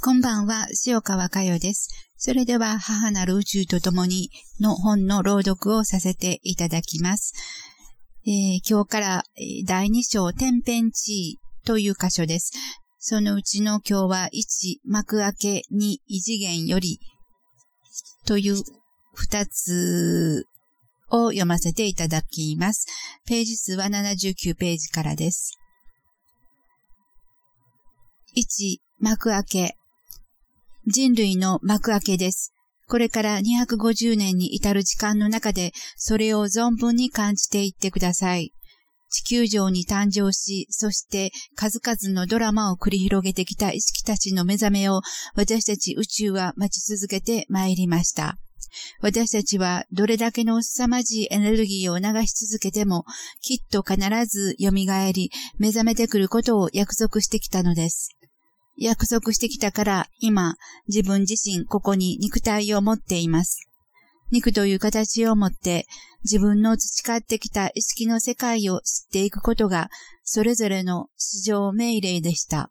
こんばんは、塩川佳代です。それでは、母なる宇宙と共にの本の朗読をさせていただきます。えー、今日から第2章、天変地異という箇所です。そのうちの今日は1、幕開け2、異次元よりという2つを読ませていただきます。ページ数は79ページからです。1、幕開け人類の幕開けです。これから250年に至る時間の中で、それを存分に感じていってください。地球上に誕生し、そして数々のドラマを繰り広げてきた意識たちの目覚めを私たち宇宙は待ち続けて参りました。私たちはどれだけの凄まじいエネルギーを流し続けても、きっと必ず蘇り、目覚めてくることを約束してきたのです。約束してきたから今自分自身ここに肉体を持っています。肉という形を持って自分の培ってきた意識の世界を知っていくことがそれぞれの市場命令でした。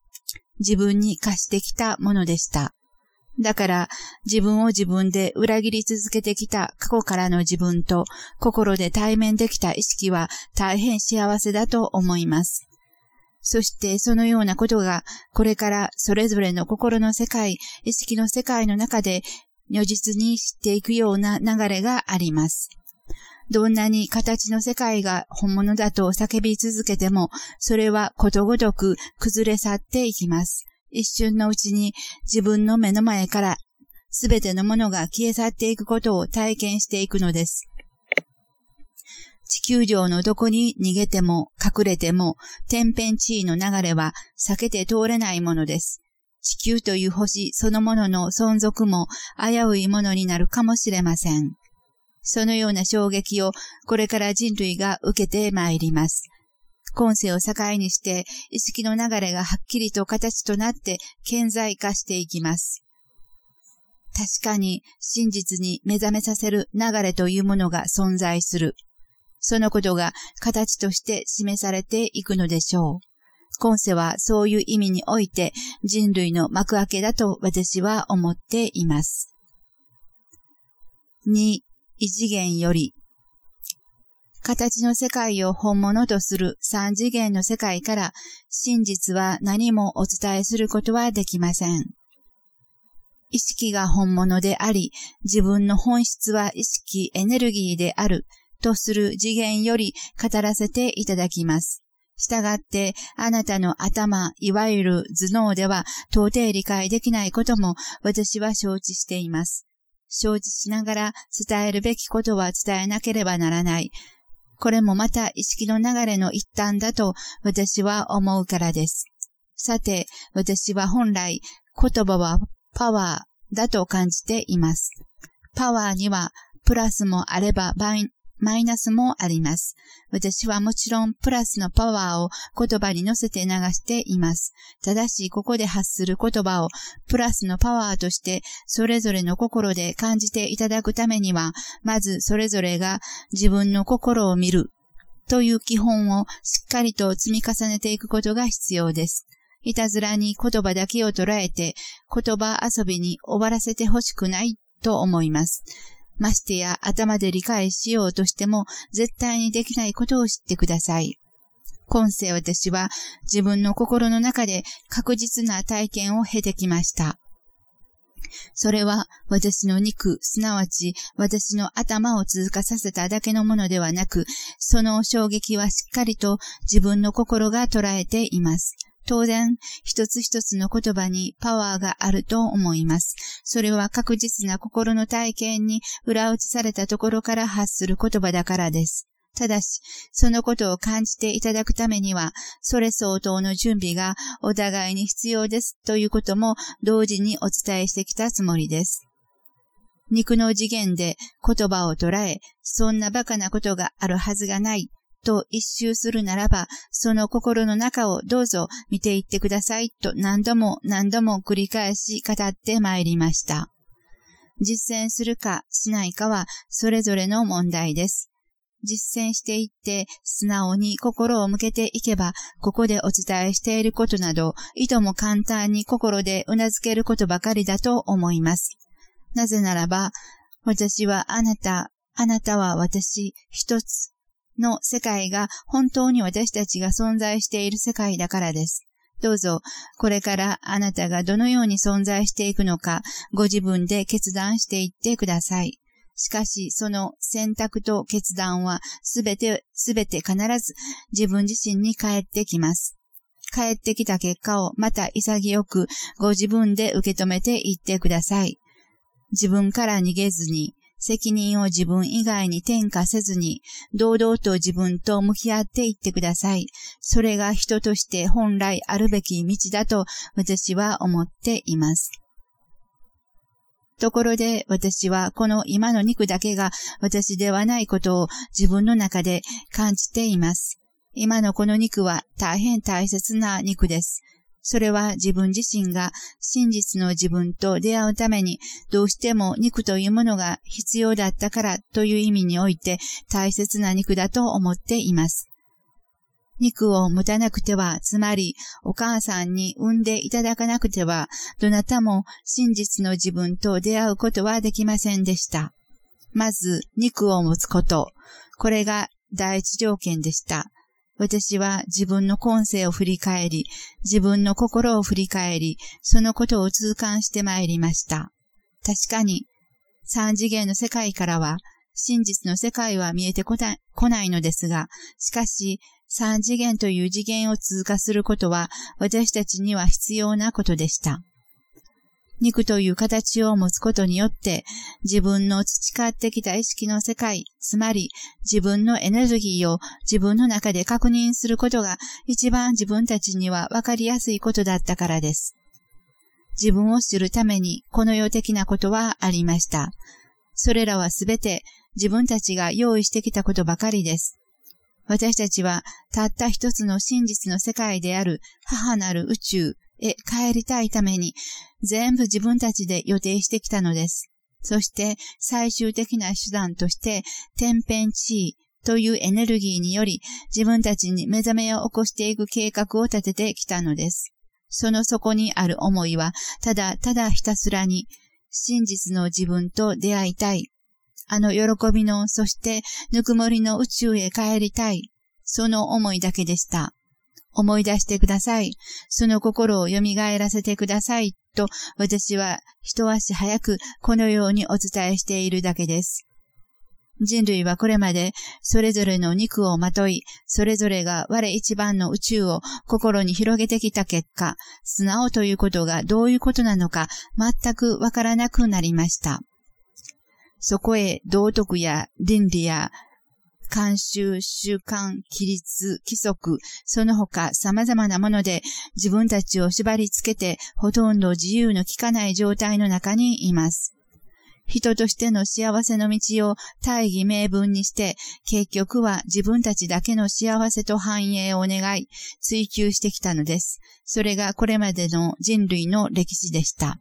自分に課してきたものでした。だから自分を自分で裏切り続けてきた過去からの自分と心で対面できた意識は大変幸せだと思います。そしてそのようなことが、これからそれぞれの心の世界、意識の世界の中で、如実に知っていくような流れがあります。どんなに形の世界が本物だと叫び続けても、それはことごとく崩れ去っていきます。一瞬のうちに自分の目の前からすべてのものが消え去っていくことを体験していくのです。地球上のどこに逃げても隠れても天変地異の流れは避けて通れないものです。地球という星そのものの存続も危ういものになるかもしれません。そのような衝撃をこれから人類が受けてまいります。今世を境にして意識の流れがはっきりと形となって顕在化していきます。確かに真実に目覚めさせる流れというものが存在する。そのことが形として示されていくのでしょう。今世はそういう意味において人類の幕開けだと私は思っています。2、異次元より形の世界を本物とする三次元の世界から真実は何もお伝えすることはできません。意識が本物であり、自分の本質は意識エネルギーであるとする次元より語らせていただきます。したがって、あなたの頭、いわゆる頭脳では到底理解できないことも私は承知しています。承知しながら伝えるべきことは伝えなければならない。これもまた意識の流れの一端だと私は思うからです。さて、私は本来言葉はパワーだと感じています。パワーにはプラスもあればマイナスもあります。私はもちろんプラスのパワーを言葉に乗せて流しています。ただし、ここで発する言葉をプラスのパワーとしてそれぞれの心で感じていただくためには、まずそれぞれが自分の心を見るという基本をしっかりと積み重ねていくことが必要です。いたずらに言葉だけを捉えて言葉遊びに終わらせてほしくないと思います。ましてや頭で理解しようとしても絶対にできないことを知ってください。今世私は自分の心の中で確実な体験を経てきました。それは私の肉、すなわち私の頭を通過させただけのものではなく、その衝撃はしっかりと自分の心が捉えています。当然、一つ一つの言葉にパワーがあると思います。それは確実な心の体験に裏打ちされたところから発する言葉だからです。ただし、そのことを感じていただくためには、それ相当の準備がお互いに必要ですということも同時にお伝えしてきたつもりです。肉の次元で言葉を捉え、そんな馬鹿なことがあるはずがないと一周するならば、その心の中をどうぞ見ていってくださいと何度も何度も繰り返し語ってまいりました。実践するかしないかはそれぞれの問題です。実践していって素直に心を向けていけば、ここでお伝えしていることなど、いとも簡単に心で頷けることばかりだと思います。なぜならば、私はあなた、あなたは私、一つの世界が本当に私たちが存在している世界だからです。どうぞ、これからあなたがどのように存在していくのか、ご自分で決断していってください。しかし、その選択と決断はすべて、すべて必ず自分自身に返ってきます。帰ってきた結果をまた潔くご自分で受け止めていってください。自分から逃げずに、責任を自分以外に転嫁せずに、堂々と自分と向き合っていってください。それが人として本来あるべき道だと私は思っています。ところで私はこの今の肉だけが私ではないことを自分の中で感じています。今のこの肉は大変大切な肉です。それは自分自身が真実の自分と出会うためにどうしても肉というものが必要だったからという意味において大切な肉だと思っています。肉を持たなくては、つまりお母さんに産んでいただかなくては、どなたも真実の自分と出会うことはできませんでした。まず、肉を持つこと。これが第一条件でした。私は自分の今世を振り返り、自分の心を振り返り、そのことを痛感してまいりました。確かに、三次元の世界からは、真実の世界は見えてこないのですが、しかし、三次元という次元を通過することは私たちには必要なことでした。肉という形を持つことによって自分の培ってきた意識の世界、つまり自分のエネルギーを自分の中で確認することが一番自分たちには分かりやすいことだったからです。自分を知るためにこの世的なことはありました。それらはすべて自分たちが用意してきたことばかりです。私たちはたった一つの真実の世界である母なる宇宙へ帰りたいために全部自分たちで予定してきたのです。そして最終的な手段として天変地異というエネルギーにより自分たちに目覚めを起こしていく計画を立ててきたのです。その底にある思いはただただひたすらに真実の自分と出会いたいあの喜びの、そしてぬくもりの宇宙へ帰りたい。その思いだけでした。思い出してください。その心を蘇らせてください。と、私は一足早くこのようにお伝えしているだけです。人類はこれまでそれぞれの肉をまとい、それぞれが我一番の宇宙を心に広げてきた結果、素直ということがどういうことなのか全くわからなくなりました。そこへ道徳や倫理や慣習、習慣、規律、規則、その他様々なもので自分たちを縛り付けてほとんど自由の利かない状態の中にいます。人としての幸せの道を大義名分にして、結局は自分たちだけの幸せと繁栄を願い、追求してきたのです。それがこれまでの人類の歴史でした。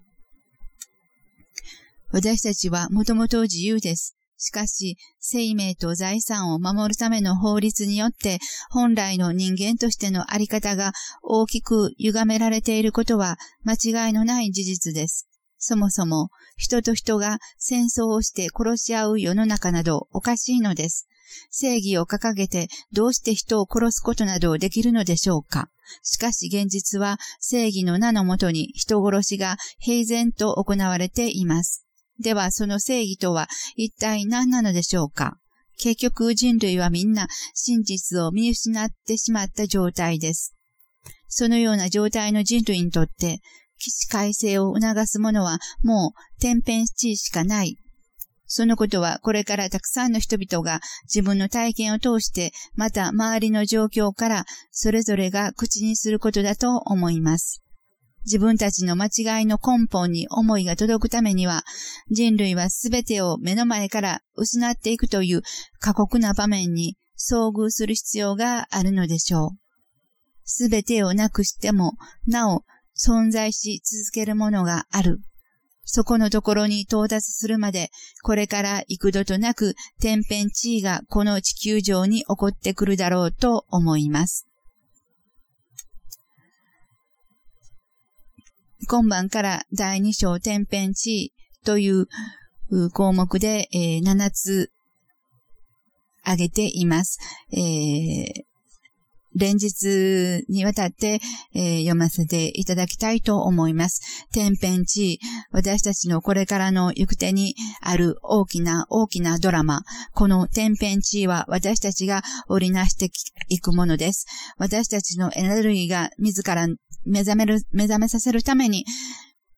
私たちはもともと自由です。しかし、生命と財産を守るための法律によって、本来の人間としてのあり方が大きく歪められていることは間違いのない事実です。そもそも、人と人が戦争をして殺し合う世の中などおかしいのです。正義を掲げてどうして人を殺すことなどできるのでしょうかしかし現実は正義の名のもとに人殺しが平然と行われています。ではその正義とは一体何なのでしょうか？結局人類はみんな真実を見失ってしまった状態です。そのような状態の人類にとって、起死回生を促すものはもう天変地異しかない。そのことはこれからたくさんの人々が自分の体験を通してまた周りの状況からそれぞれが口にすることだと思います。自分たちの間違いの根本に思いが届くためには、人類はすべてを目の前から失っていくという過酷な場面に遭遇する必要があるのでしょう。すべてをなくしても、なお存在し続けるものがある。そこのところに到達するまで、これから幾度となく天変地異がこの地球上に起こってくるだろうと思います。今晩から第2章天変地異という項目で、えー、7つ挙げています。えー連日にわたって、えー、読ませていただきたいと思います。天変地異、私たちのこれからの行く手にある大きな大きなドラマ。この天変地異は私たちが織りなしていくものです。私たちのエネルギーが自ら目覚める、目覚めさせるために、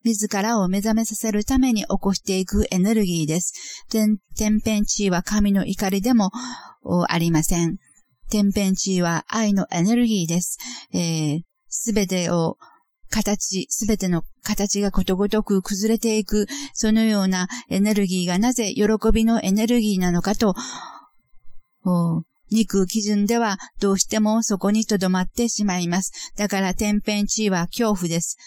自らを目覚めさせるために起こしていくエネルギーです。天変地異は神の怒りでもありません。天変地異は愛のエネルギーです。す、え、べ、てを形、すべての形がことごとく崩れていく、そのようなエネルギーがなぜ喜びのエネルギーなのかと、肉基準ではどうしてもそこに留まってしまいます。だから天変地異は恐怖です。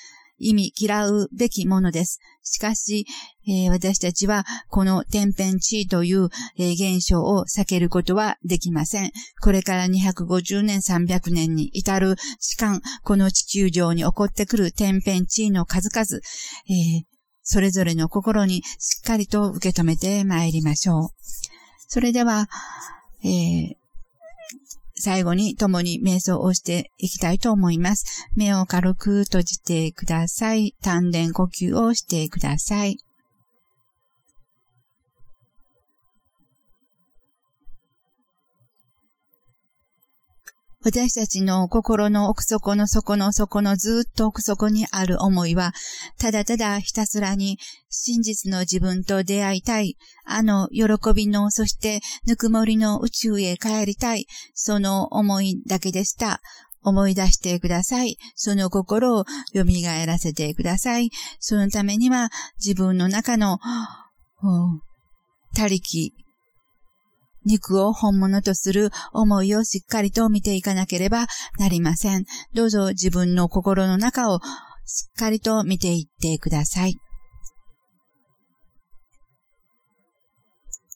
意味嫌うべきものです。しかし、えー、私たちはこの天変地異という、えー、現象を避けることはできません。これから250年、300年に至る時間、この地球上に起こってくる天変地異の数々、えー、それぞれの心にしっかりと受け止めてまいりましょう。それでは、えー、最後に共に瞑想をしていきたいと思います。目を軽く閉じてください。丹田呼吸をしてください。私たちの心の奥底の底の底のずっと奥底にある思いは、ただただひたすらに真実の自分と出会いたい、あの喜びの、そしてぬくもりの宇宙へ帰りたい、その思いだけでした。思い出してください。その心を蘇らせてください。そのためには自分の中の、他力、肉を本物とする思いをしっかりと見ていかなければなりません。どうぞ自分の心の中をしっかりと見ていってください。